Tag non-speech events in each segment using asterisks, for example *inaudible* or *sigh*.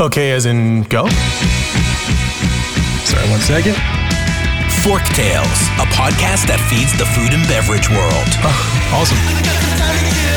Okay, as in go? Sorry, one second. Fork Tales, a podcast that feeds the food and beverage world. Oh, awesome.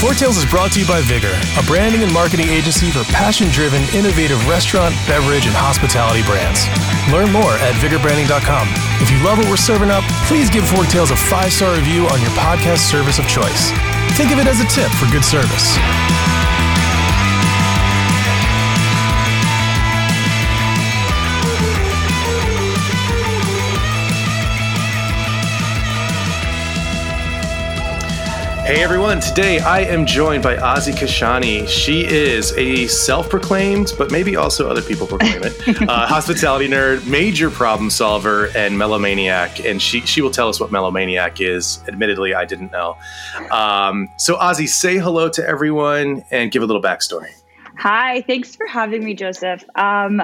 Fork Tales is brought to you by Vigor, a branding and marketing agency for passion driven, innovative restaurant, beverage, and hospitality brands. Learn more at vigorbranding.com. If you love what we're serving up, please give Fork Tales a five star review on your podcast service of choice. Think of it as a tip for good service. Hey everyone, today I am joined by Ozzy Kashani. She is a self proclaimed, but maybe also other people proclaim it, *laughs* uh, hospitality nerd, major problem solver, and melomaniac. And she, she will tell us what melomaniac is. Admittedly, I didn't know. Um, so, Ozzy, say hello to everyone and give a little backstory. Hi, thanks for having me, Joseph. Um,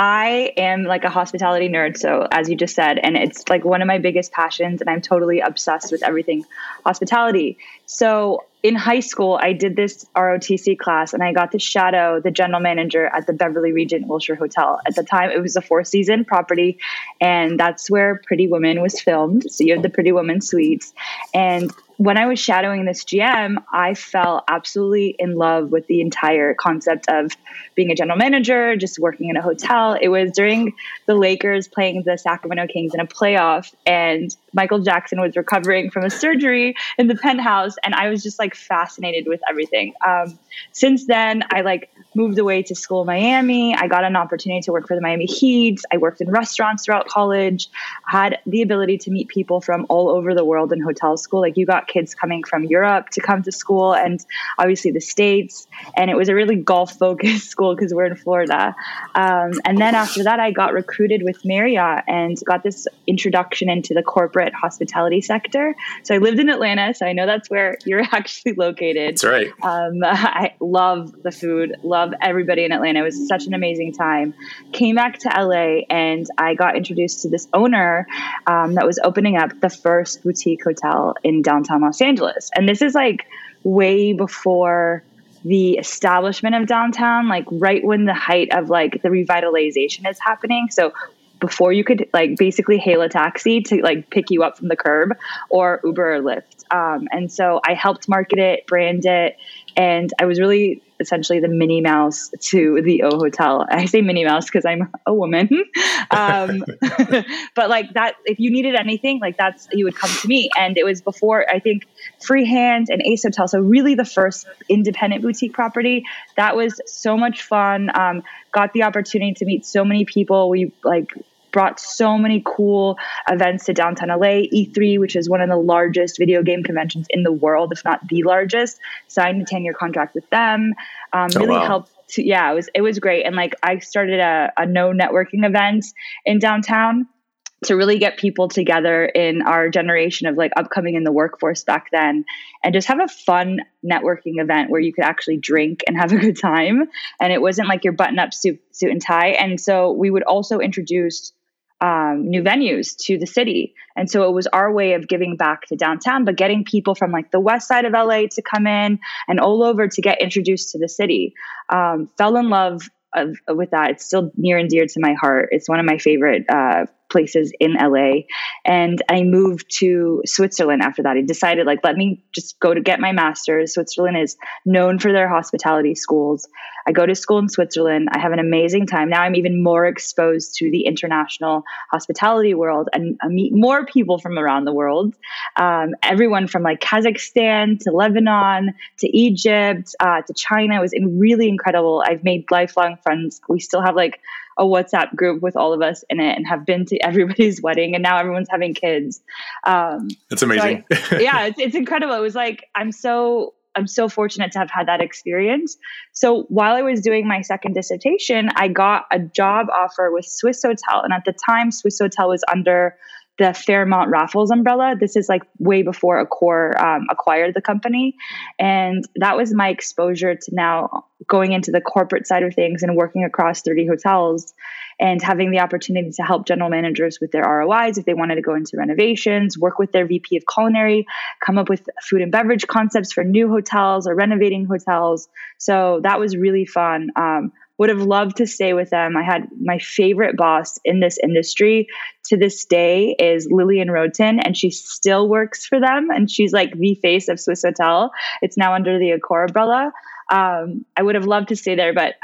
I am like a hospitality nerd, so as you just said, and it's like one of my biggest passions, and I'm totally obsessed with everything hospitality. So in high school, I did this ROTC class, and I got to shadow the general manager at the Beverly Regent Wilshire Hotel. At the time, it was a four season property, and that's where Pretty Woman was filmed. So you have the Pretty Woman suites, and when I was shadowing this GM, I fell absolutely in love with the entire concept of being a general manager, just working in a hotel. It was during the Lakers playing the Sacramento Kings in a playoff, and Michael Jackson was recovering from a surgery in the penthouse, and I was just like fascinated with everything. Um, since then, I like moved away to school in Miami. I got an opportunity to work for the Miami Heat. I worked in restaurants throughout college. Had the ability to meet people from all over the world in hotel school. Like you got kids coming from Europe to come to school, and obviously the states. And it was a really golf focused *laughs* school because we're in Florida. Um, and then after that, I got recruited with Marriott and got this introduction into the corporate hospitality sector. So I lived in Atlanta, so I know that's where *laughs* you're actually located. That's right. Um, *laughs* I love the food, love everybody in Atlanta. It was such an amazing time. Came back to LA and I got introduced to this owner um, that was opening up the first boutique hotel in downtown Los Angeles. And this is like way before the establishment of downtown, like right when the height of like the revitalization is happening. So before you could like basically hail a taxi to like pick you up from the curb or Uber or Lyft. Um, and so I helped market it, brand it, and I was really essentially the Minnie Mouse to the O Hotel. I say Minnie Mouse because I'm a woman, *laughs* um, *laughs* but like that, if you needed anything, like that's you would come to me. And it was before I think Freehand and Ace Hotel, so really the first independent boutique property. That was so much fun. Um, got the opportunity to meet so many people. We like brought so many cool events to downtown LA. E3, which is one of the largest video game conventions in the world, if not the largest, signed a 10 year contract with them. Um, Oh, really wow. helped. To, yeah, it was it was great, and like I started a, a no networking event in downtown to really get people together in our generation of like upcoming in the workforce back then and just have a fun networking event where you could actually drink and have a good time and it wasn't like your button up suit suit and tie and so we would also introduce um, new venues to the city. And so it was our way of giving back to downtown but getting people from like the west side of la to come in and all over to get introduced to the city. Um, fell in love of, with that. It's still near and dear to my heart. It's one of my favorite uh, places in LA. And I moved to Switzerland after that. I decided, like, let me just go to get my master's. Switzerland is known for their hospitality schools. I go to school in Switzerland. I have an amazing time. Now I'm even more exposed to the international hospitality world and I meet more people from around the world. Um, everyone from like Kazakhstan to Lebanon to Egypt uh, to China it was in really incredible. I've made lifelong friends. We still have like a WhatsApp group with all of us in it and have been to *laughs* everybody's wedding and now everyone's having kids. Um, That's amazing. so I- *laughs* yeah, *laughs* it's, it's incredible. It was like, I'm so, I'm so fortunate to have had that experience. So while I was doing my second dissertation, I got a job offer with Swissôtel. And at the time, Swissôtel was under the Fairmont Raffles umbrella. This is like way before Accor um, acquired the company. And that was my exposure to now going into the corporate side of things and working across 30 hotels. and having the opportunity to help general managers with their ROIs if they wanted to go into renovations, work with their VP of culinary, come up with food and beverage concepts for new hotels or renovating hotels. So that was really fun. Um, would have loved to stay with them. I had my favorite boss in this industry to this day is Lillian Roten, and she still works for them. And she's like the face of Swissôtel. It's now under the Accor umbrella. Um, I would have loved to stay there, but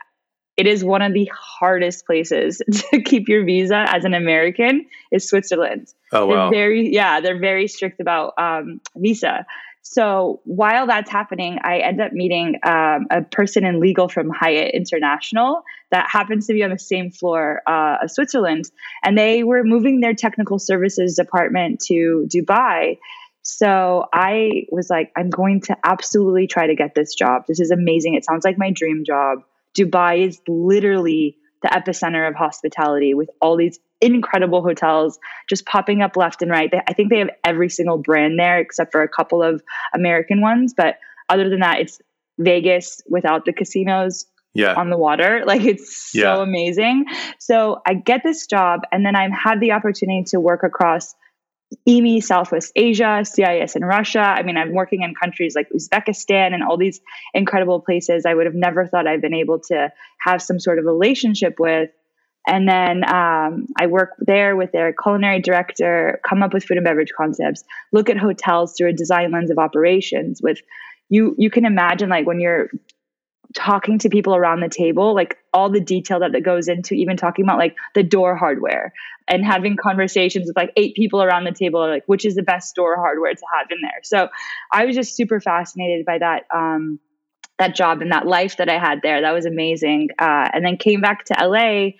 it is one of the hardest places *laughs* to keep your visa as an American is Switzerland. Oh wow! They're very yeah, they're very strict about um, visa. So while that's happening, I end up meeting um, a person in legal from Hyatt International that happens to be on the same floor uh, of Switzerland, and they were moving their technical services department to Dubai. So I was like, I'm going to absolutely try to get this job. This is amazing. It sounds like my dream job. Dubai is literally the epicenter of hospitality with all these incredible hotels just popping up left and right. They, I think they have every single brand there except for a couple of American ones. But other than that, it's Vegas without the casinos yeah. on the water. *laughs* Like it's so Yeah. amazing. So I get this job and then I had the opportunity to work across EME, Southwest Asia, CIS in Russia. I mean, I'm working in countries like Uzbekistan and all these incredible places I would have never thought I'd been able to have some sort of relationship with. And then um, I work there with their culinary director, come up with food and beverage concepts, look at hotels through a design lens of operations. With you, you can imagine like when you're talking to people around the table, like all the detail that, that goes into even talking about like the door hardware and having conversations with like eight people around the table, like which is the best door hardware to have in there. So I was just super fascinated by that. Um, that job and that life that I had there. That was amazing. Uh, and then came back to LA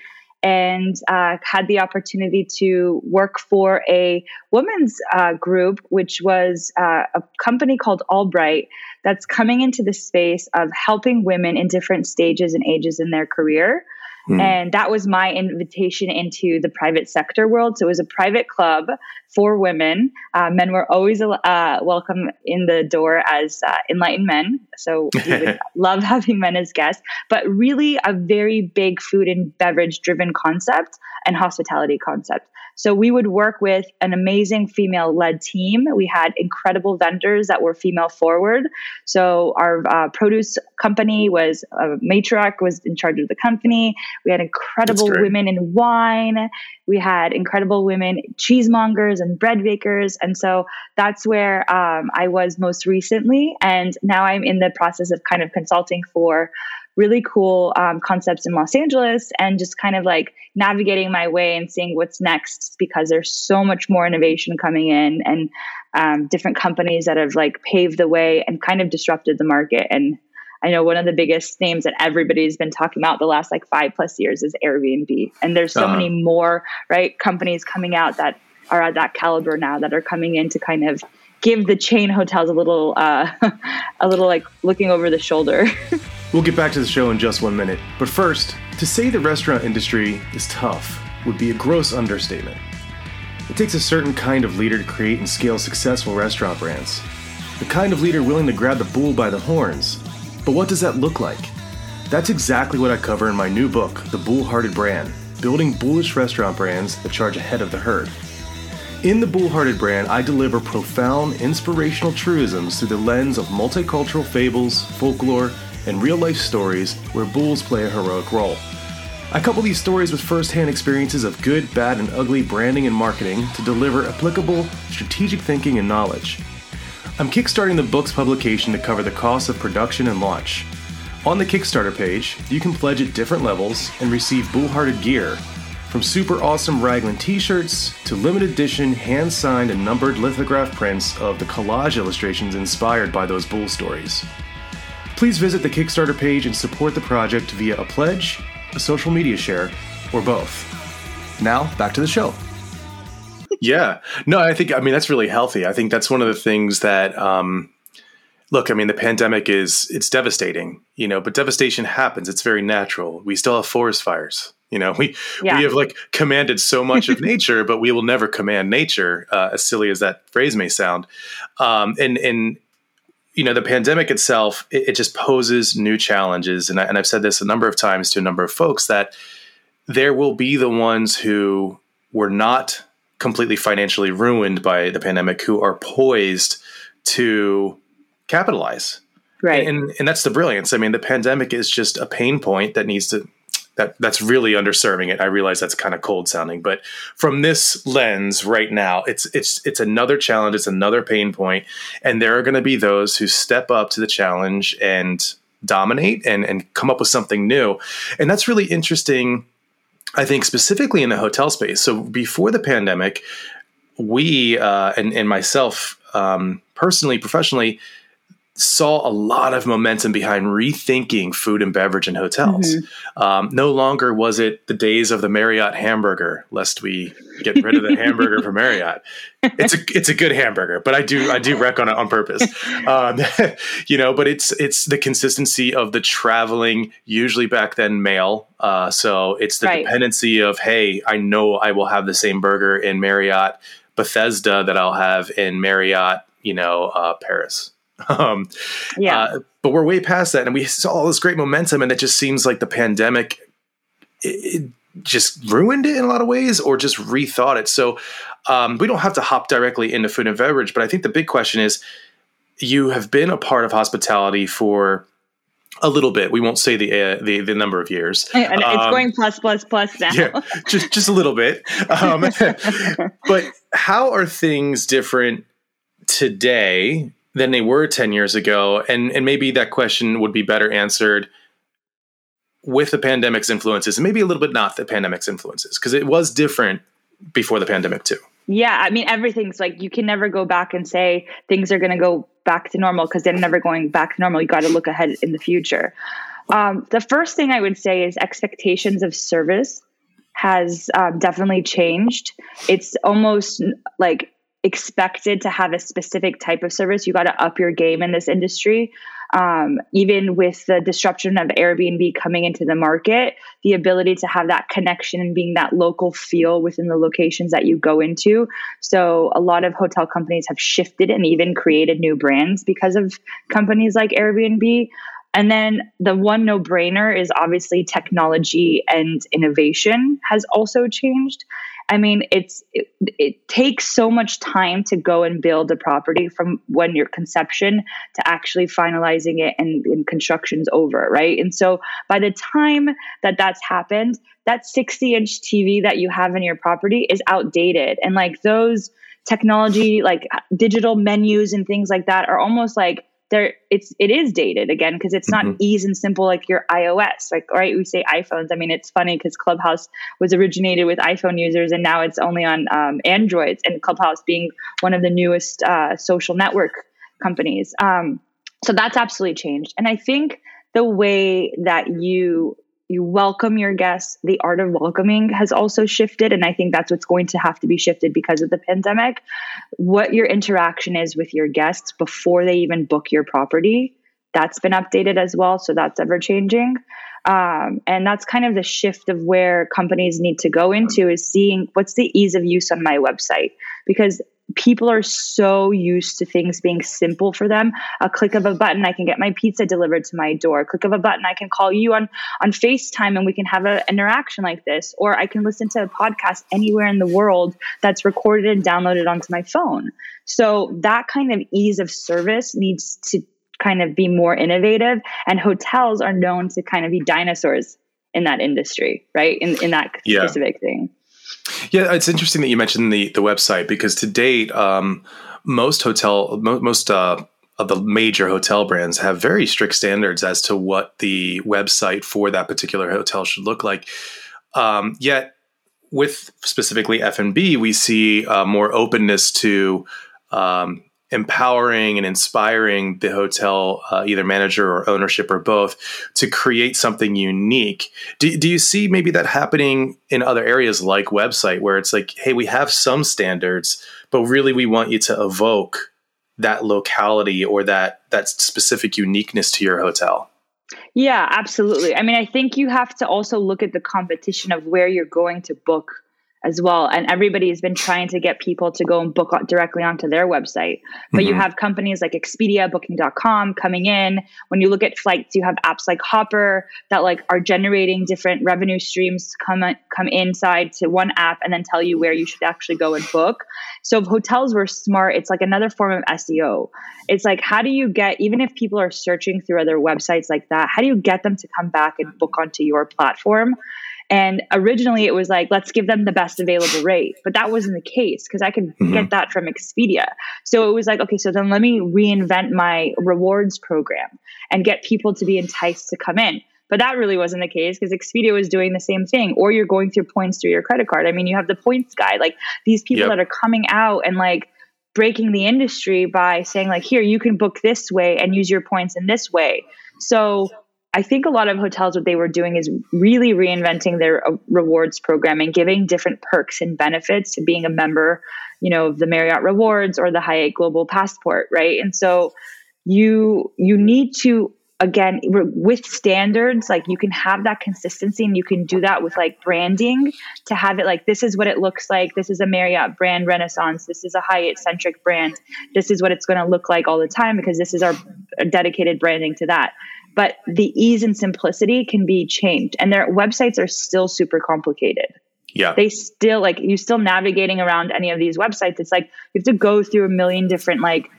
and uh, had the opportunity to work for a women's uh, group, which was uh, a company called Albright that's coming into the space of helping women in different stages and ages in their career. Hmm. And that was my invitation into the private sector world. So it was a private club for women. Uh, men were always uh, welcome in the door as uh, enlightened men. So we would *laughs* love having men as guests, but really a very big food and beverage driven concept and hospitality concept. So we would work with an amazing female led team. We had incredible vendors that were female forward. So our uh, produce company was uh, matriarch was in charge of the company. We had incredible women in wine. We had incredible women cheesemongers and bread bakers, and so that's where um, I was most recently. And now I'm in the process of kind of consulting for really cool um, concepts in Los Angeles and just kind of like navigating my way and seeing what's next because there's so much more innovation coming in and um, different companies that have like paved the way and kind of disrupted the market. And I know one of the biggest names that everybody's been talking about the last like five plus years is Airbnb. And there's so Uh-huh. many more, right, companies coming out that are at that caliber now that are coming in to kind of give the chain hotels a little uh *laughs* a little like looking over the shoulder. *laughs* We'll get back to the show in just one minute. But first, to say the restaurant industry is tough would be a gross understatement. It takes a certain kind of leader to create and scale successful restaurant brands. The kind of leader willing to grab the bull by the horns. But what does that look like? That's exactly what I cover in my new book, The Bull Hearted Brand Building Bullish Restaurant Brands That Charge Ahead of the Herd. In the Bullhearted brand, I deliver profound, inspirational truisms through the lens of multicultural fables, folklore, and real life stories where bulls play a heroic role. I couple these stories with first hand experiences of good, bad, and ugly branding and marketing to deliver applicable, strategic thinking and knowledge. I'm kickstarting the book's publication to cover the cost of production and launch. On the Kickstarter page, you can pledge at different levels and receive bullhearted gear, from super awesome Raglan t shirts to limited edition hand signed and numbered lithograph prints of the collage illustrations inspired by those bull stories. Please visit the Kickstarter page and support the project via a pledge, a social media share, or both. Now, back to the show. yeah. No, I think, I mean, that's really healthy. I think that's one of the things that, um, look, I mean, the pandemic is, it's devastating, you know, but devastation happens. It's very natural. We still have forest fires. You know, we Yeah. we have like commanded so much of nature, but we will never command nature. Uh, as silly as that phrase may sound, um, and and you know, the pandemic itself, it, it just poses new challenges. And, I, and I've said this a number of times to a number of folks that there will be the ones who were not completely financially ruined by the pandemic who are poised to capitalize. Right. And and that's the brilliance. I mean, the pandemic is just a pain point that needs to that that's really underserving it. I realize that's kind of cold sounding, but from this lens right now, it's it's it's another challenge, it's another pain point, and there are going to be those who step up to the challenge and dominate and and come up with something new. And that's really interesting I think specifically in the hotel space. So before the pandemic, we uh, and, and myself um, personally, professionally, saw a lot of momentum behind rethinking food and beverage in hotels. Mm-hmm. Um, no longer was it the days of the Marriott hamburger, lest we get rid of the hamburger from Marriott. *laughs* It's a it's a good hamburger, but I do I do wreck on it on purpose. Um, *laughs* you know, but it's it's the consistency of the traveling, usually back then male. Uh, so it's the right. dependency of hey, I know I will have the same burger in Marriott Bethesda that I'll have in Marriott, you know, uh, Paris. *laughs* Um, yeah. Uh, but we're way past that, and we saw all this great momentum, and it just seems like the pandemic it, it just ruined it in a lot of ways, or just rethought it. So um, we don't have to hop directly into food and beverage, but I think the big question is: you have been a part of hospitality for a little bit. We won't say the uh, the, the number of years. And it's um, going plus plus plus now. yeah, just just a little bit. Um, *laughs* *laughs* but how are things different today than they were 10 years ago and and maybe that question would be better answered with the pandemic's influences and maybe a little bit not the pandemic's influences because it was different before the pandemic too. Yeah i mean everything's like you can never go back and say things are going to go back to normal because they're never going back to normal. You got to look ahead in the future. Um, the first thing i would say is expectations of service has um, definitely changed. It's almost like expected to have a specific type of service. You got to up your game in this industry. Um, even with the disruption of Airbnb coming into the market, the ability to have that connection and being that local feel within the locations that you go into. So, a lot of hotel companies have shifted and even created new brands because of companies like Airbnb. And then the one no brainer is obviously technology and innovation has also changed. I mean, it's it, it, takes so much time to go and build a property from when your conception to actually finalizing it and, and construction's over, right? And so by the time that that's happened, that 60 inch TV that you have in your property is outdated, and like those technology, like digital menus and things like that, are almost like there it's it is dated again because it's not mm-hmm. easy and simple like your iOS. Like right, we say iPhones. I mean, it's funny because Clubhouse was originated with iPhone users, and now it's only on um, Androids. And Clubhouse being one of the newest uh, social network companies. Um, so that's absolutely changed, and I think the way that you you welcome your guests. The art of welcoming has also shifted. And I think that's what's going to have to be shifted because of the pandemic. What your interaction is with your guests before they even book your property, that's been updated as well. So that's ever changing. Um, and that's kind of the shift of where companies need to go into is seeing what's the ease of use on my website because people are so used to things being simple for them. A click of a button i can get my pizza delivered to my door. A click of a button i can call you on on facetime and we can have an interaction like this. Or i can listen to a podcast anywhere in the world that's recorded and downloaded onto my phone. So that kind of ease of service needs to kind of be more innovative. And hotels are known to kind of be dinosaurs in that industry right? In, in that yeah. specific thing yeah, it's interesting that you mentioned the the website because to date, um, most hotel mo- most uh, of the major hotel brands have very strict standards as to what the website for that particular hotel should look like. Um, yet, with specifically F and B, we see uh, more openness to um, empowering and inspiring the hotel, uh, either manager or ownership or both, to create something unique. Do, do you see maybe that happening in other areas like website, where it's like, hey, we have some standards, but really we want you to evoke that locality or that that specific uniqueness to your hotel? Yeah, absolutely. I mean, I think you have to also look at the competition of where you're going to book as well. And everybody's been trying to get people to go and book directly onto their website. But mm-hmm. you have companies like Expedia, Booking.com coming in. When you look at flights, you have apps like Hopper that like are generating different revenue streams to come come inside to one app and then tell you where you should actually go and book. So if hotels were smart, it's like another form of SEO. It's like how do you get even if people are searching through other websites like that, how do you get them to come back and book onto your platform? And originally it was like, let's give them the best available rate. But that wasn't the case because I could mm-hmm. get that from Expedia. So it was like, okay, so then let me reinvent my rewards program and get people to be enticed to come in. But that really wasn't the case because Expedia was doing the same thing. Or you're going through points through your credit card. I mean, you have the points guy, like these people yep. that are coming out and like breaking the industry by saying, like, here, you can book this way and use your points in this way. So I think a lot of hotels, what they were doing is really reinventing their uh, rewards program and giving different perks and benefits to being a member, you know, of the Marriott Rewards or the Hyatt Global Passport, right? And so you you need to again with standards like you can have that consistency and you can do that with like branding to have it like this is what it looks like. This is a marriott brand renaissance. This is a hyatt centric brand. This is what it's going to look like all the time because this is our dedicated branding to that but the ease and simplicity can be changed. And their websites are still super complicated. Yeah. They still like you still navigating around any of these websites. It's like you have to go through a million different like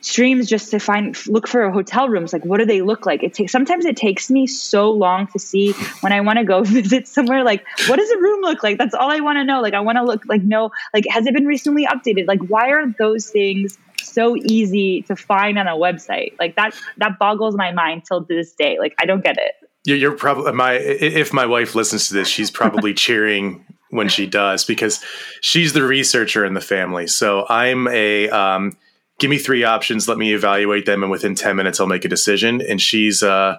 streams just to find look for a hotel rooms like what do they look like? It takes sometimes it takes me so long to see when i want to go *laughs* visit somewhere like what does a room look like? That's all i want to know. Like i want to look like know like has it been recently updated? Like why are those things so easy to find on a website. Like that that boggles my mind till this day. Like I don't get it. You're probably my if my wife listens to this, she's probably *laughs* cheering when she does because she's the researcher in the family. So I'm a um, give me three options, let me evaluate them, and within ten minutes I'll make a decision. And she's uh,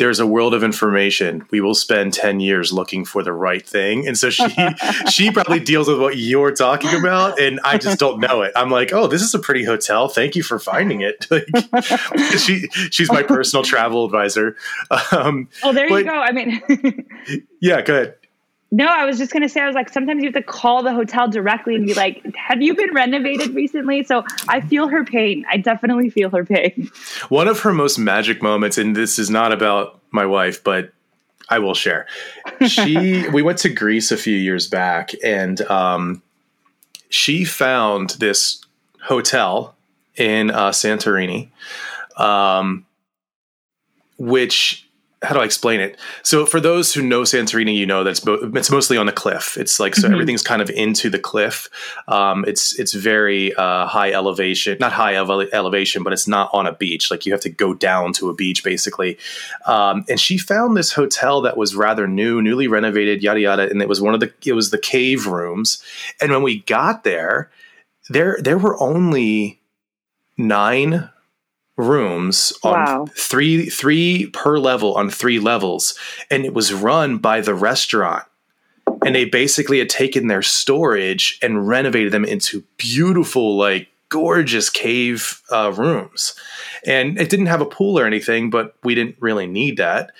there's a world of information. We will spend 10 years looking for the right thing. And so she *laughs* she probably deals with what you're talking about and I just don't know it. I'm like, "Oh, this is a pretty hotel. Thank you for finding it." *laughs* Like, *laughs* she she's my personal travel advisor. Um, oh, there but, you go. I mean Yeah, go ahead. No, I was just going to say, I was like, sometimes you have to call the hotel directly and be like, have you been renovated recently? So I feel her pain. I definitely feel her pain. One of her most magic moments, and this is not about my wife, but I will share. She, *laughs* we went to Greece a few years back and um, she found this hotel in uh, Santorini, um, which how do I explain it? So for those who know Santorini, you know that's bo- it's mostly on the cliff. It's like so mm-hmm. everything's kind of into the cliff. Um, it's it's very uh, high elevation, not high ele- elevation, but it's not on a beach. Like you have to go down to a beach basically. Um, and she found this hotel that was rather new, newly renovated, yada yada, and it was one of the it was the cave rooms. And when we got there, there there were only nine rooms on wow. three three per level on three levels and it was run by the restaurant and they basically had taken their storage and renovated them into beautiful like gorgeous cave uh, rooms and it didn't have a pool or anything but we didn't really need that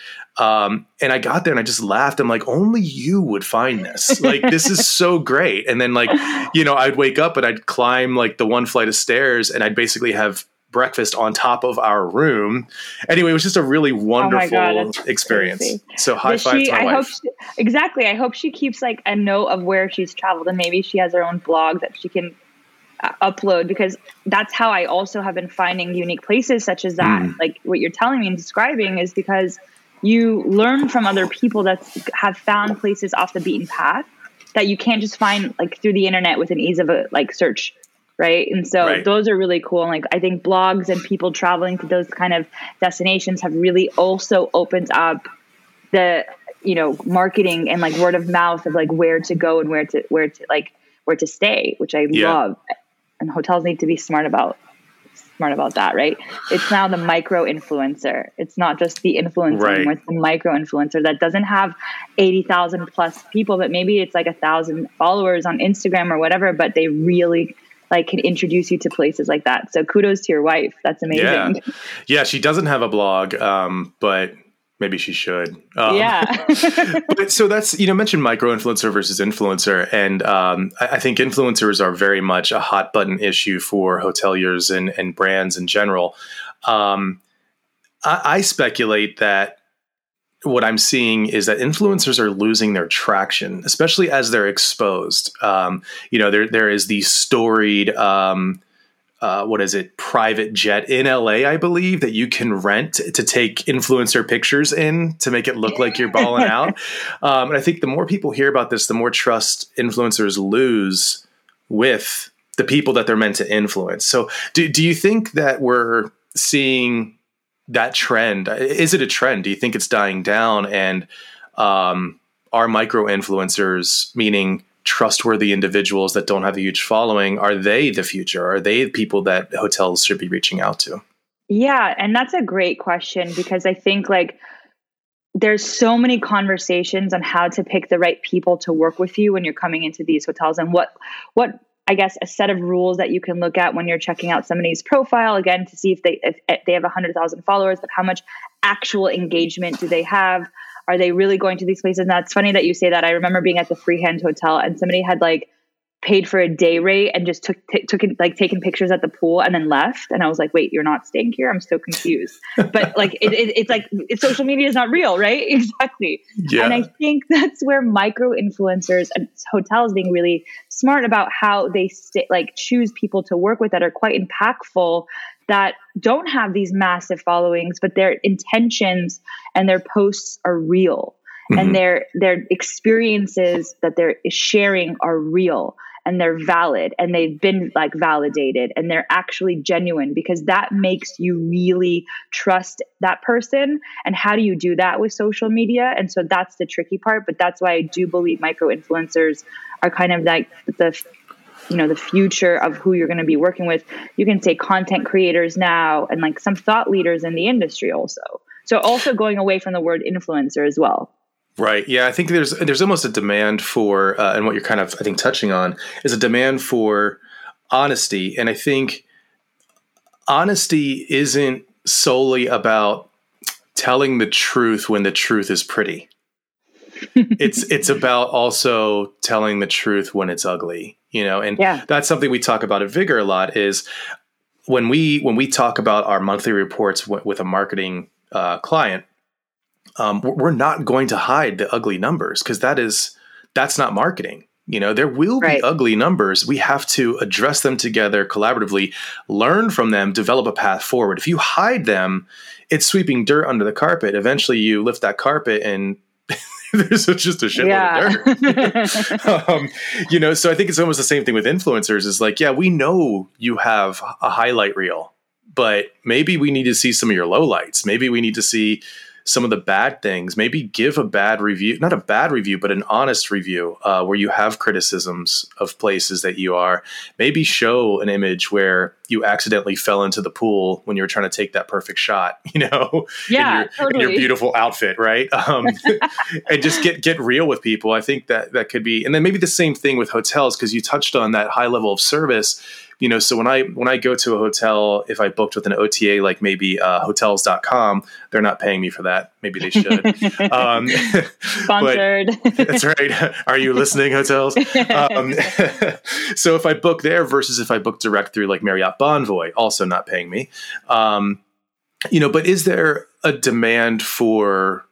um, and I got there and I just laughed. I'm like, only you would find this. Like, this is so *laughs* great. And then, like, you know, I'd wake up and I'd climb like the one flight of stairs and I'd basically have breakfast on top of our room. Anyway, it was just a really wonderful oh God, experience. Crazy. So high Does five she, to my I wife. Hope she, exactly. I hope she keeps like a note of where she's traveled and maybe she has her own blog that she can uh, upload because that's how I also have been finding unique places such as that. Mm. Like what you're telling me and describing is because you learn from other people that have found places off the beaten path that you can't just find like through the internet with an ease of a like search right and so right. those are really cool and like i think blogs and people traveling to those kind of destinations have really also opened up the you know marketing and like word of mouth of like where to go and where to where to like where to stay which i yeah. love and hotels need to be smart about smart about that right it's now the micro influencer it's not just the influencer right. anymore it's the micro influencer that doesn't have 80,000 plus people but maybe it's like a thousand followers on instagram or whatever but they really like can introduce you to places like that. So kudos to your wife. That's amazing. Yeah, yeah she doesn't have a blog, um, but Maybe she should. Um, yeah. *laughs* but so that's you know mentioned micro influencer versus influencer, and um, I, I, think influencers are very much a hot button issue for hoteliers and and brands in general. Um, I, I speculate that what I'm seeing is that influencers are losing their traction, especially as they're exposed. Um, you know, there there is the storied um, uh, what is it private jet in LA, I believe, that you can rent to take influencer pictures in to make it look like you're balling out. Um, and I think the more people hear about this, the more trust influencers lose with the people that they're meant to influence. So, do do you think that we're seeing that trend? Is it a trend? Do you think it's dying down? And um, are micro influencers, meaning trustworthy individuals that don't have a huge following, are they the future? Are they people that hotels should be reaching out to? Yeah, and that's a great question because I think like there's so many conversations on how to pick the right people to work with you when you're coming into these hotels and what what I guess a set of rules that you can look at when you're checking out somebody's profile again to see if they if, they have 100,000 followers but how much actual engagement do they have are they really going to these places? And that's funny that you say that. I remember being at the Freehand Hotel and somebody had like paid for a day rate and just took t- took it, like taking pictures at the pool and then left and i was like wait you're not staying here i'm so confused but *laughs* like it, it, it's like it, social media is not real right *laughs* exactly yeah. and i think that's where micro influencers and hotels being really smart about how they st- like choose people to work with that are quite impactful that don't have these massive followings, but their intentions and their posts are real. Mm-hmm. And their their experiences that they're sharing are real and they're valid and they've been like validated and they're actually genuine because that makes you really trust that person. And how do you do that with social media? And so that's the tricky part but that's why i do believe micro influencers are kind of like the you know the future of who you're going to be working with. You can say content creators now and like some thought leaders in the industry also. So also going away from the word influencer as well Right. Yeah, I think there's there's almost a demand for, uh, and what you're kind of I think touching on is a demand for honesty, and I think honesty isn't solely about telling the truth when the truth is pretty. *laughs* it's it's about also telling the truth when it's ugly you know and yeah. that's something we talk about at vigor a lot is when we when we talk about our monthly reports w- with a marketing uh, client um, we're not going to hide the ugly numbers because that is that's not marketing you know there will right. be ugly numbers we have to address them together collaboratively learn from them develop a path forward if you hide them it's sweeping dirt under the carpet eventually you lift that carpet and *laughs* there's just a shitload yeah. of dirt. *laughs* um, you know, so I think it's almost the same thing with influencers. Is like, yeah, we know you have a highlight reel, but maybe we need to see some of your lowlights. Maybe we need to see some of the bad things. Maybe give a bad review, not a bad review, but an honest review uh, where you have criticisms of places that you are. Maybe show an image where you accidentally fell into the pool when you were trying to take that perfect shot, *laughs* you know, yeah, in, your, totally. in your beautiful outfit, right? *laughs* Um, and just get get real with people. I think that that could be, and then maybe the same thing with hotels because you touched on that high level of service you know so when i when i go to a hotel if i booked with an ota like maybe uh, hotels.com they're not paying me for that. Maybe they should. *laughs* Um, sponsored. *laughs* That's right. Are you listening hotels? Um, *laughs* so if i book there versus if i book direct through like marriott bonvoy also not paying me. Um, you know but is there a demand for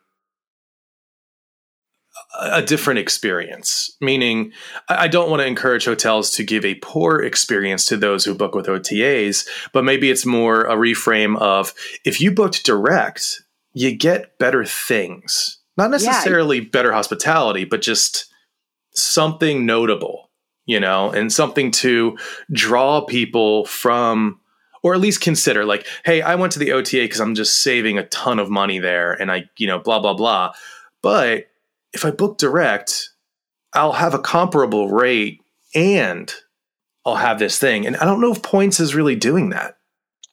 a different experience. Meaning, I don't want to encourage hotels to give a poor experience to those who book with OTAs, but maybe it's more a reframe of if you booked direct, you get better things. Not necessarily yeah. better hospitality, but just something notable, you know, and something to draw people from or at least consider like, hey, I went to the OTA because I'm just saving a ton of money there and I, you know, blah, blah, blah. But if I book direct, I'll have a comparable rate and I'll have this thing. And I don't know if points is really doing that.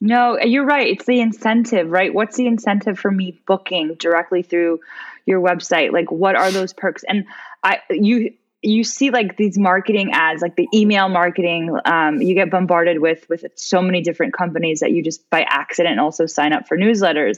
No, you're right. It's the incentive, right? What's the incentive for me booking directly through your website? Like what are those perks? And I you you see like these marketing ads, like the email marketing. Um, you get bombarded with with so many different companies that you just by accident also sign up for newsletters.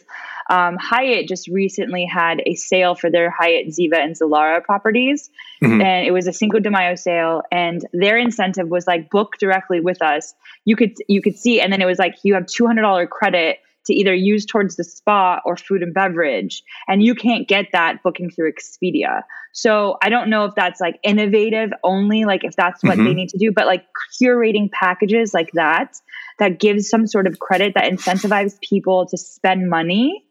Um, Hyatt just recently had a sale for their Hyatt Ziva and Zilara properties, mm-hmm. and it was a Cinco de Mayo sale. And their incentive was like book directly with us. You could you could see, and then it was like you have two hundred dollar credit to either use towards the spa or food and beverage. And you can't get that booking through Expedia. So I don't know if that's like innovative only, like if that's what mm-hmm. they need to do, but like curating packages like that, that gives some sort of credit that incentivizes people to spend money.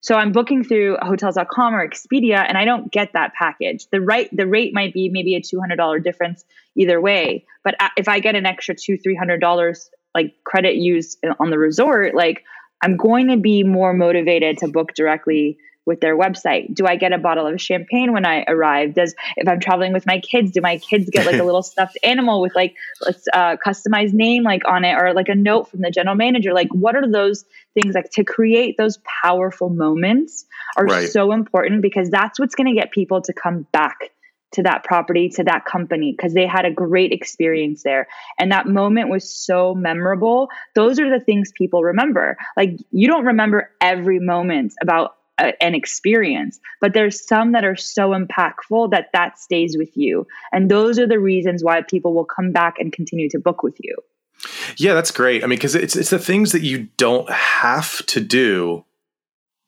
So I'm booking through hotels.com or Expedia and I don't get that package. The right the rate might be maybe a $200 difference either way, but if I get an extra 2 $300 like credit used on the resort, like I'm going to be more motivated to book directly with their website. Do I get a bottle of champagne when I arrive? Does if I'm traveling with my kids, do my kids get like a *laughs* little stuffed animal with like a uh, customized name like on it or like a note from the general manager? Like what are those things like to create those powerful moments are right. so important because that's what's going to get people to come back to that property, to that company, because they had a great experience there. And that moment was so memorable. Those are the things people remember. Like, you don't remember every moment about a, an experience, but there's some that are so impactful that that stays with you. And those are the reasons why people will come back and continue to book with you. Yeah, that's great. I mean, because it's it's the things that you don't have to do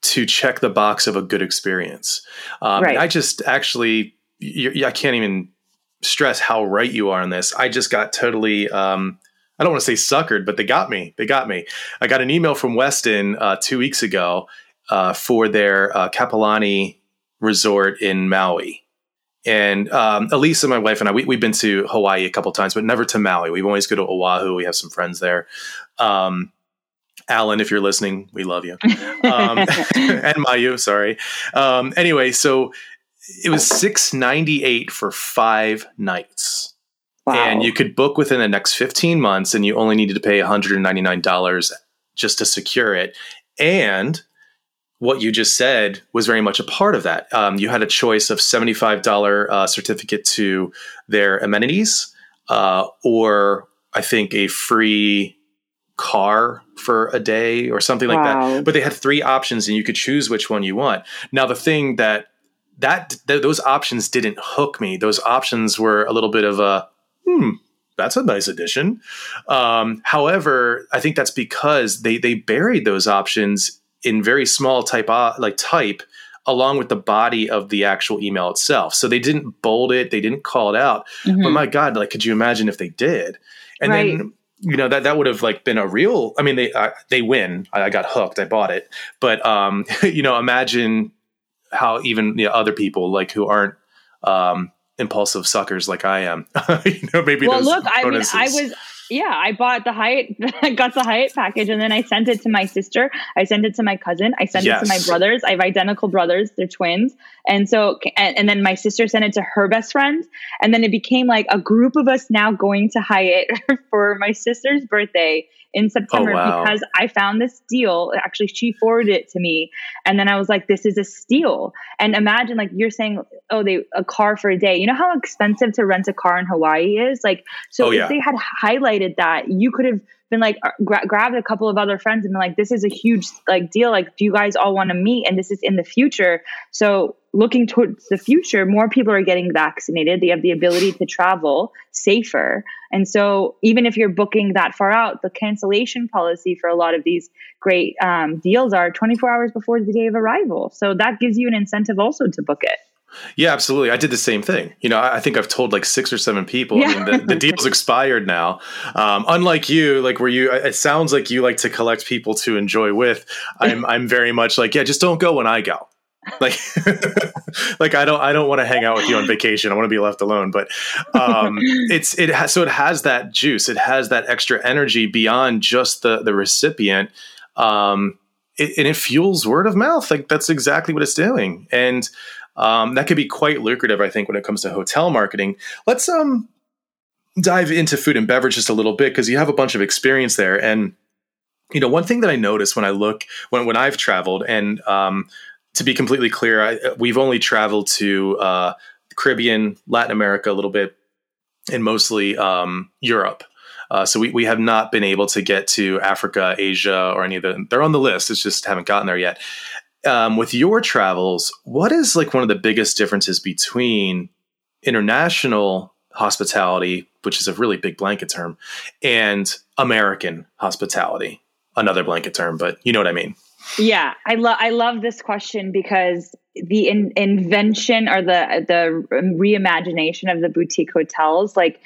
to check the box of a good experience. Um, right. I just actually I can't even stress how right you are on this. I just got totally. Um, I don't want to say suckered, but they got me. They got me. I got an email from Westin uh, two weeks ago uh, for their uh, resort in Maui. And um, Elisa, my wife, and I, we, have been to Hawaii a couple times, but never to Maui. We always go to Oahu. We have some friends there. Um, Alan, if you're listening, we love you. Um, *laughs* and Mayu, sorry. Um, anyway, so it was 698 for five nights. Wow. And you could book within the next 15 months and you only needed to pay $199 just to secure it. And what you just said was very much a part of that. Um, you had a choice of $75 uh, certificate to their amenities uh, or I think a free car for a day or something wow. like that. But they had three options and you could choose which one you want. Now, the thing that that th- those options didn't hook me. Those options were a little bit of a hmm. That's a nice addition. Um, however, I think that's because they they buried those options in very small type uh, like type along with the body of the actual email itself. So they didn't bold it, they didn't call it out. Mm-hmm. But my God, like, could you imagine if they did? And right. then you know that that would have like been a real. I mean, they uh, they win. I, I, got hooked. I bought it. But um, *laughs* you know, imagine how even you know, other people like who aren't um, impulsive suckers like I am, *laughs* you know, maybe. Well, look, bonuses. I mean, I was yeah, I bought the Hyatt, *laughs* got the Hyatt package, and then I sent it to my sister. I sent it to my cousin. I sent yes. it to my brothers. I have identical brothers; they're twins, and so and, and, then my sister sent it to her best friend, and then it became like a group of us now going to Hyatt *laughs* for my sister's birthday in September oh, wow. because I found this deal. Actually, she forwarded it to me. And then I was like, this is a steal. And imagine like you're saying, oh, they a car for a day. You know how expensive to rent a car in Hawaii is? Like, so oh, yeah. if they had highlighted that, you could have been like uh, gra- grabbed a couple of other friends and been like, this is a huge like deal. Like, do you guys all want to meet? And this is in the future. So looking towards the future, more people are getting vaccinated. They have the ability to travel safer. And so, even if you're booking that far out, the cancellation policy for a lot of these great um, deals are 24 hours before the day of arrival. So, that gives you an incentive also to book it. Yeah, absolutely. I did the same thing. You know, I, think I've told like six or seven people. Yeah. I mean, the, the *laughs* deal's expired now. Um, unlike you, like where you, it sounds like you like to collect people to enjoy with. I'm, *laughs* I'm very much like, yeah, just don't go when I go like *laughs* like i don't i don't want to hang out with you on vacation i want to be left alone but um it's it has so it has that juice it has that extra energy beyond just the the recipient um it, and it fuels word of mouth like that's exactly what it's doing and um that could be quite lucrative i think when it comes to hotel marketing let's um dive into food and beverage just a little bit because you have a bunch of experience there and you know one thing that i notice when i look when when i've traveled and um to be completely clear, I, we've only traveled to uh, Caribbean, Latin America, a little bit, and mostly um, Europe. Uh, so we, we have not been able to get to Africa, Asia, or any of the. They're on the list. It's just haven't gotten there yet. Um, with your travels, what is like one of the biggest differences between international hospitality, which is a really big blanket term, and American hospitality, another blanket term, but you know what I mean. Yeah, I love I love this question because the in- invention or the the reimagination of the boutique hotels, like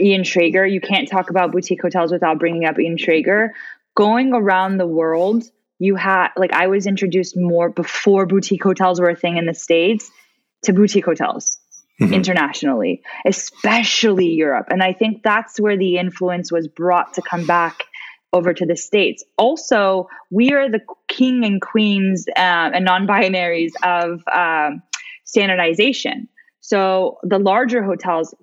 Ian Schrager, you can't talk about boutique hotels without bringing up Ian Schrager. Going around the world, you had like I was introduced more before boutique hotels were a thing in the states to boutique hotels. Mm-hmm. internationally, especially Europe. And I think that's where the influence was brought to come back over to the states. Also, we are the king and queens uh, and non-binaries of um, standardization. So the larger hotels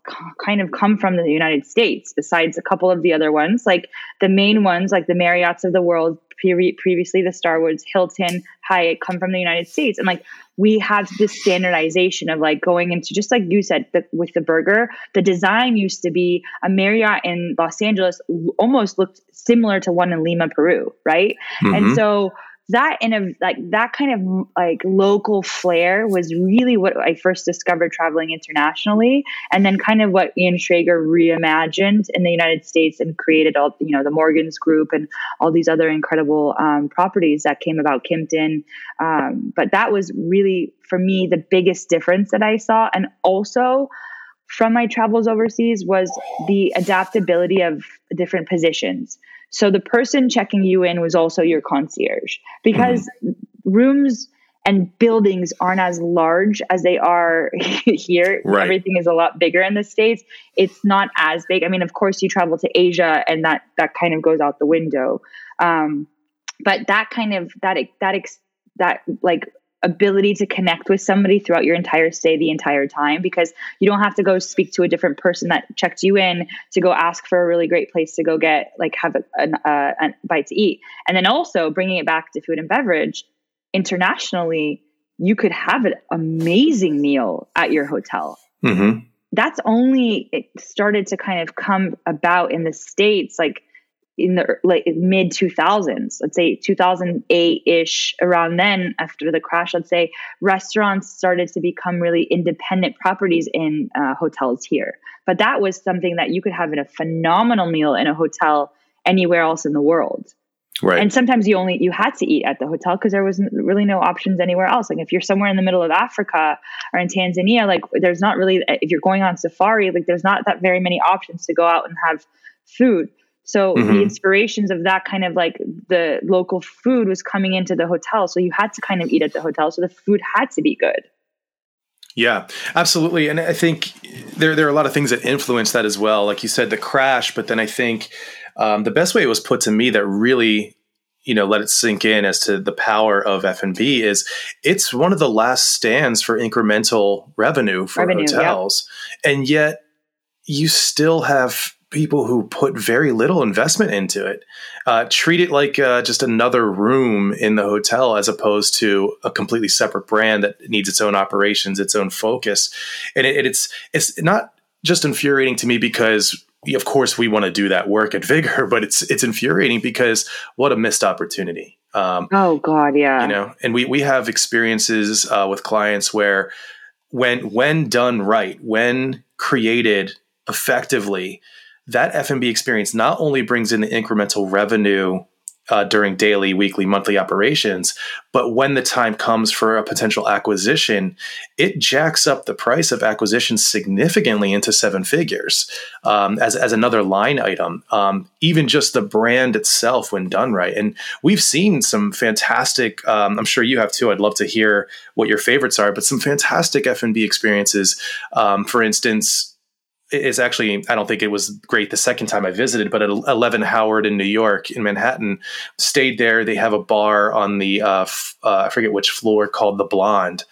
kind of come from the United States, besides a couple of the other ones. Like the main ones, like the Marriotts of the world, pre- previously the Starwoods, Hilton, Hyatt, come from the United States. And like we have this standardization of like going into just like you said the, with the burger the design used to be a marriott in los angeles almost looked similar to one in lima peru right mm-hmm. and so that in a like that kind of like local flair was really what I first discovered traveling internationally, and then kind of what Ian Schrager reimagined in the United States and created all you know the Morgans Group and all these other incredible um, properties that came about Kimpton. Um, but that was really for me the biggest difference that I saw, and also from my travels overseas was the adaptability of different positions. So the person checking you in was also your concierge because mm-hmm. rooms and buildings aren't as large as they are *laughs* here. Right. Everything is a lot bigger in the states. It's not as big. I mean, of course, you travel to Asia, and that that kind of goes out the window. Um, but that kind of that that that like ability to connect with somebody throughout your entire stay the entire time because you don't have to go speak to a different person that checked you in to go ask for a really great place to go get like have a, a, a bite to eat and then also bringing it back to food and beverage internationally you could have an amazing meal at your hotel mm-hmm. that's only it started to kind of come about in the states like in the like mid 2000s let's say 2008ish around then after the crash let's say restaurants started to become really independent properties in uh, hotels here but that was something that you could have in a phenomenal meal in a hotel anywhere else in the world Right. And sometimes you only you had to eat at the hotel because there was really no options anywhere else. Like if you're somewhere in the middle of Africa or in Tanzania, like there's not really if you're going on safari, like there's not that very many options to go out and have food. So mm-hmm. the inspirations of that kind of like the local food was coming into the hotel. So you had to kind of eat at the hotel. So the food had to be good. Yeah, absolutely. And I think there, there are a lot of things that influence that as well. Like you said, the crash, but then I think um, the best way it was put to me that really you know let it sink in as to the power of f&b is it's one of the last stands for incremental revenue for revenue, hotels yeah. and yet you still have people who put very little investment into it uh, treat it like uh, just another room in the hotel as opposed to a completely separate brand that needs its own operations its own focus. And it, it's it's not just infuriating to me because of course we want to do that work at vigor *laughs* but it's it's infuriating because what a missed opportunity. Um, oh god yeah. you know and we we have experiences uh, with clients where when when done right when created effectively that F&B experience not only brings in the incremental revenue uh, during daily, weekly, monthly operations, but when the time comes for a potential acquisition, it jacks up the price of acquisition significantly into seven figures um, as, as another line item. Um, even just the brand itself, when done right, and we've seen some fantastic. Um, I'm sure you have too. I'd love to hear what your favorites are, but some fantastic F and B experiences. Um, for instance, is actually I don't think it was great the second time I visited, but at 11 Howard in New York in Manhattan, stayed there. They have a bar on the uh, f- uh, I forget which floor called the Blond.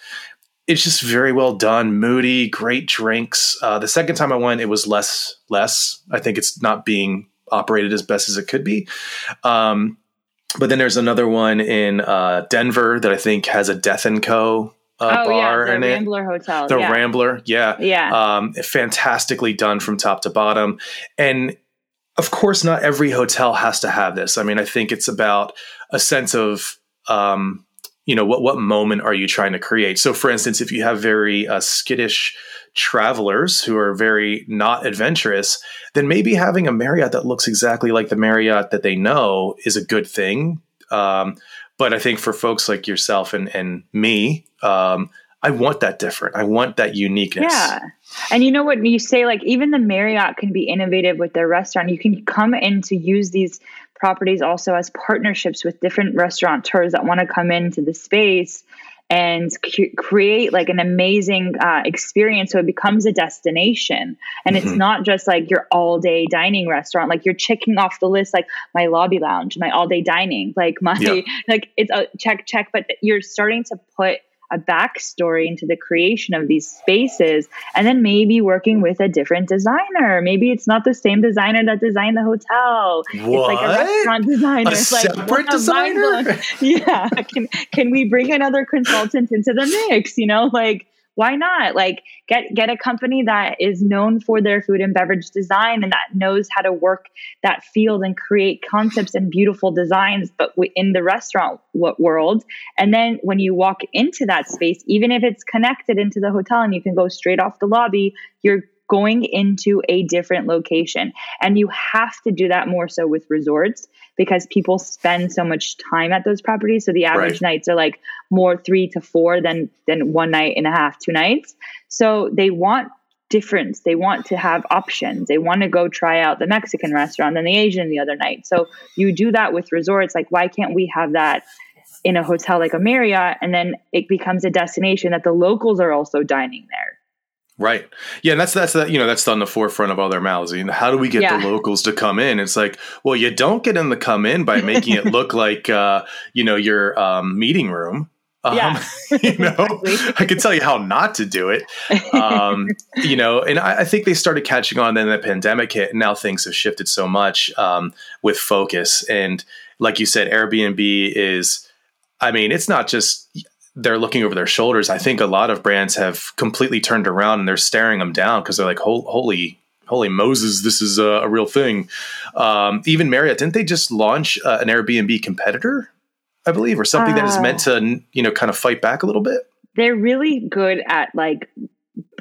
It's just very well done, moody, great drinks. Uh, the second time I went, it was less less. I think it's not being operated as best as it could be. Um, but then there's another one in uh, Denver that I think has a Death and Co uh, oh bar yeah, in the it. Rambler Hotel. The yeah. Rambler, yeah, Yeah. um, fantastically done from top to bottom. And of course, not every hotel has to have this. I mean, I think it's about a sense of, um, you know, what what moment are you trying to create? So, for instance, if you have very uh, skittish travelers who are very not adventurous, then maybe having a Marriott that looks exactly like the Marriott that they know is a good thing. Um, but I think for folks like yourself and and me, um, I want that different. I want that uniqueness. Yeah. And you know what you say like even the Marriott can be innovative with their restaurant. You can come in to use these properties also as partnerships with different restaurateurs that want to come into the space and c- create like an amazing uh, experience so it becomes a destination and it's Mhm. not just like your all day dining restaurant like you're checking off the list like my lobby lounge my all day dining like my Yeah. *laughs* like it's a check check but you're starting to put a backstory into the creation of these spaces and then maybe working with a different designer. Maybe it's not the same designer that designed the hotel. It's like a What? restaurant designer. A It's like separate wow, designer? *laughs* yeah. Can can we bring another consultant into the mix? You know like why not? Like get get a company that is known for their food and beverage design and that knows how to work that field and create concepts and beautiful designs but in the restaurant world. And then when you walk into that space even if it's connected into the hotel and you can go straight off the lobby you're going into a different location. And you have to do that more so with resorts because people spend so much time at those properties. So the average Right. nights are like more 3 to 4 than than one night and a half two nights. So they want difference. They want to have options. They want to go try out the mexican restaurant and the asian the other night. So you do that with resorts. Like why can't we have that in a hotel like a marriott? And then it becomes a destination that the locals are also dining there Right. Yeah, and that's that's that you know that's on the forefront of all their mouths. You know, how do we get Yeah. the locals to come in? It's like, well, you don't get them to come in by making it look *laughs* like uh, you know your um, meeting room. Um, Yeah. *laughs* you know, Exactly. I can tell you how not to do it. Um, you know, and I, I think they started catching on. Then the pandemic hit, and now things have shifted so much um, with focus. And like you said, Airbnb is. I mean, it's not just they're looking over their shoulders. I think a lot of brands have completely turned around and they're staring them down because they're like, "Holy, holy Moses, this is a, a real thing." Um, even Marriott didn't they just launch uh, an Airbnb competitor? I believe, or something that is Uh, meant to, you know, kind of fight back a little bit. they're really good at like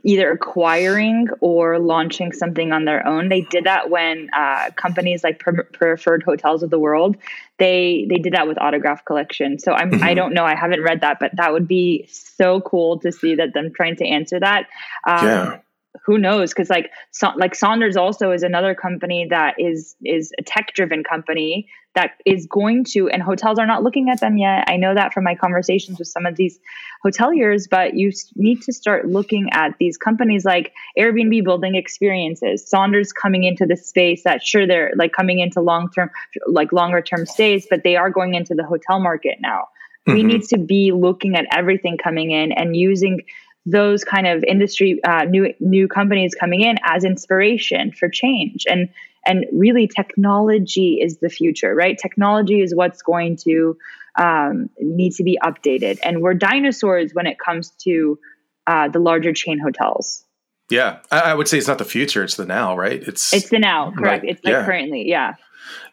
either acquiring or launching something on their own. They did that when uh, companies like Pre- Preferred Hotels of the World they they did that with Autograph Collection. So I'm I Mhm. don't know I haven't read that, but that would be so cool to see that them trying to answer that. Um, Yeah. Who knows? Because like so, like Sonder also is another company that is is a tech driven company that is going to and hotels are not looking at them yet. I know that from my conversations with some of these hoteliers, but you need to start looking at these companies like Airbnb building experiences, Sonder coming into the space that sure they're like coming into long term, like longer term stays, but they are going into the hotel market now. We Mhm. need to be looking at everything coming in and using those kind of industry uh, new new companies coming in as inspiration for change. And and really technology is the future right? Technology is what's going to um, need to be updated. And we're dinosaurs when it comes to uh, the larger chain hotels. Yeah, I, I would say it's not the future; it's the now, right? It's it's the now correct. It's like yeah. currently yeah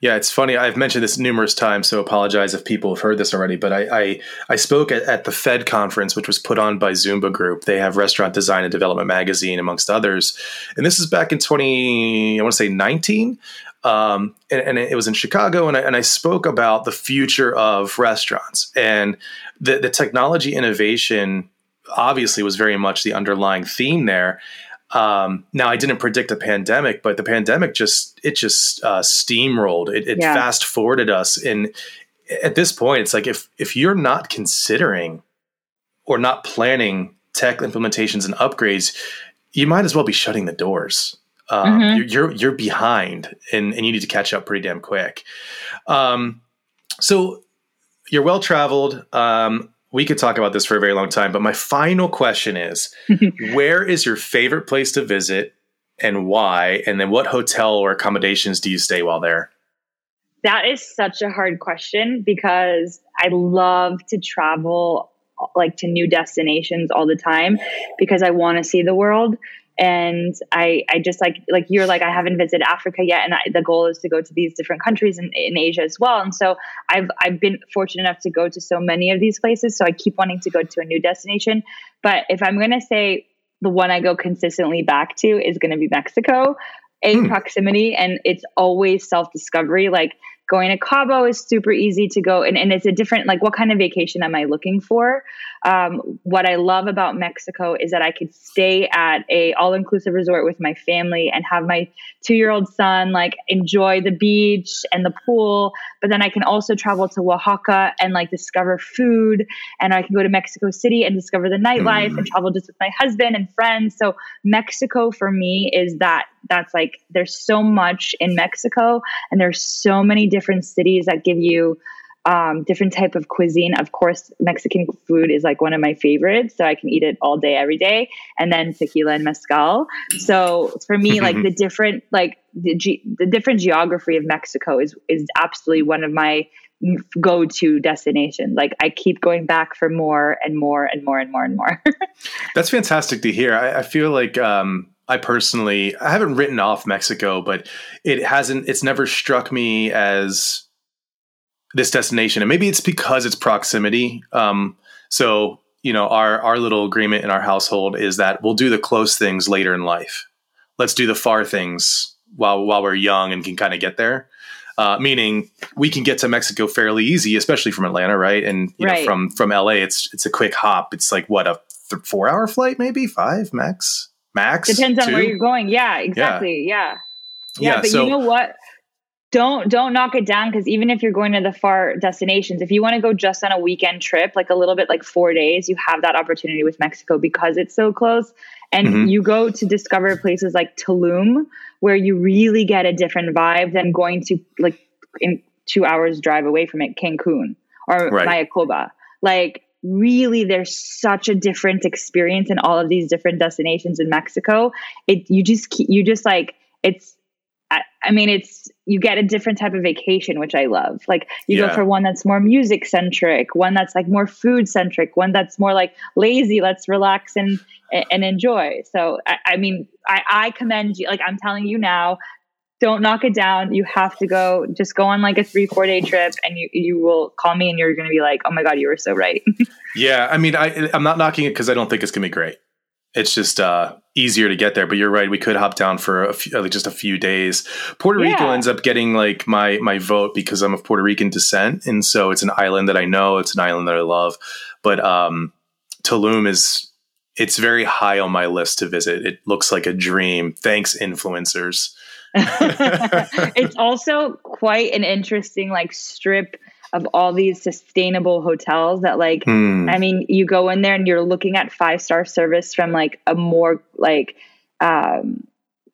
Yeah, it's funny. I've mentioned this numerous times, so apologize if people have heard this already. But I I, I spoke at, at the Fed conference, which was put on by Zoomba Group. They have Restaurant Design and Development magazine, amongst others. And this is back in twenty, I want to say nineteen. Um, and, and it was in Chicago, and I, and I spoke about the future of restaurants and the, the technology innovation. Obviously, was very much the underlying theme there. Um, now I didn't predict a pandemic, but the pandemic just it just uh, steamrolled. It, it Yeah. fast forwarded us, and at this point, it's like if if you're not considering or not planning tech implementations and upgrades, you might as well be shutting the doors. Um, Mhm. you're, you're you're behind, and and you need to catch up pretty damn quick. Um, so you're well traveled. Um, we could talk about this for a very long time, but my final question is *laughs* where is your favorite place to visit and why? And then what hotel or accommodations do you stay while there? That is such a hard question because I love to travel like to new destinations all the time because I want to see the world and I, I just like like you're like I haven't visited Africa yet, and I, the goal is to go to these different countries in, in Asia as well. And so I've I've been fortunate enough to go to so many of these places, so I keep wanting to go to a new destination. But if I'm gonna say the one I go consistently back to is going to be Mexico, a hmm. proximity, and it's always self discovery. Like going to Cabo is super easy to go, and, and it's a different like what kind of vacation am I looking for? Um, what I love about Mexico is that I could stay at a all inclusive resort with my family and have my two year old son like enjoy the beach and the pool. But then I can also travel to Oaxaca and like discover food, and I can go to Mexico City and discover the nightlife mm. and travel just with my husband and friends. So Mexico for me is that that's like there's so much in Mexico, and there's so many different cities that give you um, different type of cuisine. Of course, Mexican food is like one of my favorites, so I can eat it all day, every day. And then tequila and mezcal. So for me, like the different, like the, ge- the different geography of Mexico is is absolutely one of my go to destinations. Like I keep going back for more and more and more and more and more. *laughs* That's fantastic to hear. I, I feel like. Um, I personally, I haven't written off Mexico, but it hasn't. It's never struck me as this destination, and maybe it's because it's proximity. Um, so you know, our our little agreement in our household is that we'll do the close things later in life. Let's do the far things while while we're young and can kind of get there. Uh, meaning we can get to Mexico fairly easy, especially from Atlanta, right? And you right. know, from from LA, it's it's a quick hop. It's like what a th- four hour flight, maybe five max. Max depends on where you're going. Yeah, exactly. Yeah, yeah. yeah but so, you know what? Don't don't knock it down because even if you're going to the far destinations if you want to go just on a weekend trip like a little bit like four days you have that opportunity with mexico because it's so close and mm-hmm. you go to discover places like tulum where you really get a different vibe than going to like in two hours drive away from it cancun or right. mayakoba like really there's such a different experience in all of these different destinations in mexico it you just you just like it's I, I mean, it's you get a different type of vacation, which I love. Like you yeah. go for one that's more music centric, one that's like more food centric, one that's more like lazy. Let's relax and and enjoy. So I, I mean, I, I commend you. Like I'm telling you now, don't knock it down. You have to go. Just go on like a three four day trip, and you you will call me, and you're going to be like, oh my god, you were so right. *laughs* yeah, I mean, I I'm not knocking it because I don't think it's going to be great it's just uh, easier to get there. But you're right; we could hop down for a few, like just a few days. Puerto yeah. Rico ends up getting like my my vote because I'm of Puerto Rican descent, and so it's an island that I know. It's an island that I love. But um, Tulum is it's very high on my list to visit. It looks like a dream. Thanks, influencers. *laughs* it's also quite an interesting like strip of all these sustainable hotels that like mm. i mean you go in there and you're looking at five star service from like a more like um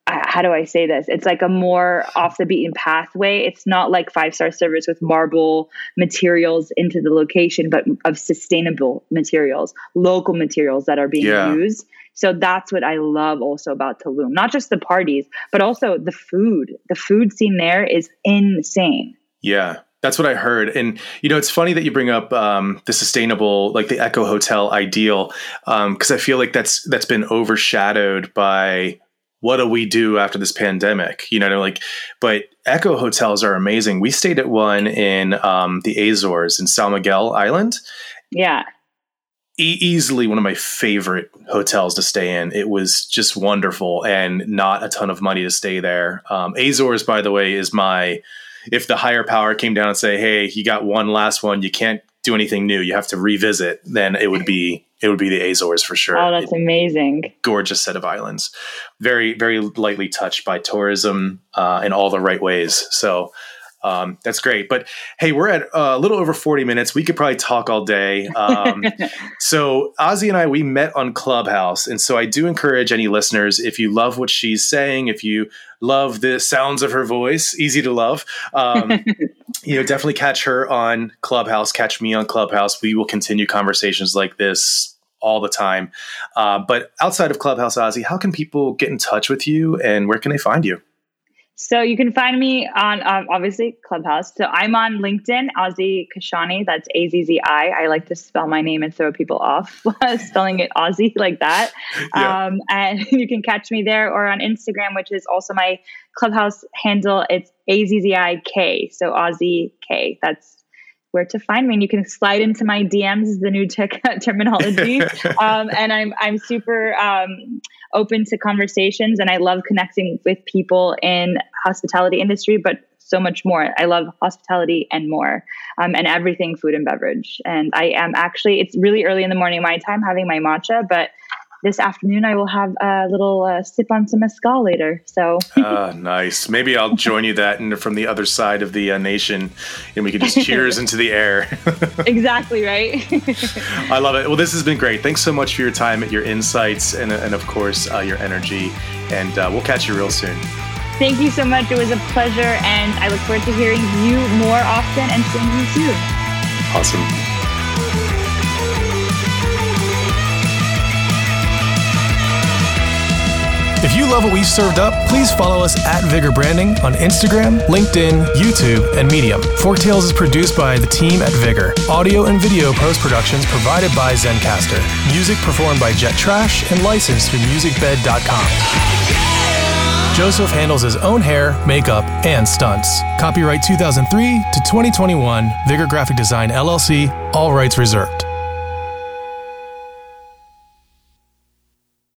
how do I say this? It's like a more off the beaten pathway. It's not like five star service with marble materials into the location, but of sustainable materials, local materials that are being yeah. used. So that's what I love also about Tulum. Not just the parties, but also the food. The food scene there is insane. Yeah. That's what I heard, and you know, it's funny that you bring up um, the sustainable, like the Eco Hotel ideal, because um, I feel like that's that's been overshadowed by what do we do after this pandemic? You know, like, but Eco hotels are amazing. We stayed at one in um, the Azores in San Miguel Island. Yeah. E- easily one of my favorite hotels to stay in. It was just wonderful and not a ton of money to stay there. Um, Azores, by the way, is my if the higher power came down and say, "Hey, you got one last one, you can't do anything new, you have to revisit," then it would be it would be the Azores for sure. Oh, that's it, amazing! Gorgeous set of islands, very very lightly touched by tourism uh, in all the right ways. So um, that's great. But hey, we're at uh, a little over 40 minutes. We could probably talk all day. Um, *laughs* so, Azzi and I, we met on Clubhouse. And so, I do encourage any listeners if you love what she's saying, if you love the sounds of her voice, easy to love, um, *laughs* you know, definitely catch her on Clubhouse, catch me on Clubhouse. We will continue conversations like this all the time. Uh, but outside of Clubhouse, Azzi, how can people get in touch with you and where can they find you? So you can find me on um, obviously Clubhouse. So I'm on LinkedIn, Azzi Kashani. That's A Z Z I. I like to spell my name and throw people off *laughs* spelling it Azzi like that. *laughs* Yeah. Um, and *laughs* you can catch me there or on Instagram, which is also my Clubhouse handle. It's A Z Z I K. So Azzi K. That's where to find me. And you can slide into my DMs is the new tech *laughs* terminology. *laughs* um, and I'm I'm super um, open to conversations, and I love connecting with people in hospitality industry, but so much more. I love hospitality and more, um, and everything food and beverage. And I am actually it's really early in the morning my time having my matcha, but this afternoon I will have a little uh, sip on some mezcal later. So uh, nice. Maybe I'll join you that and from the other side of the uh, nation, and we can just cheers into the air. *laughs* exactly right. I love it. Well, this has been great. Thanks so much for your time, your insights, and and of course uh, your energy. And uh, we'll catch you real soon. Thank you so much. It was a pleasure, and I look forward to hearing you more often and seeing you soon. Awesome. If you love what we've served up, please follow us at Vigor Branding on Instagram, LinkedIn, YouTube, and Medium. Forktails is produced by the team at Vigor. Audio and video post productions provided by Zencastr. Music performed by Jet Trash and licensed through musicbed.com. Joseph handles his own hair, makeup, and stunts. Copyright 2003 to 2021, Vigor Graphic Design LLC, all rights reserved.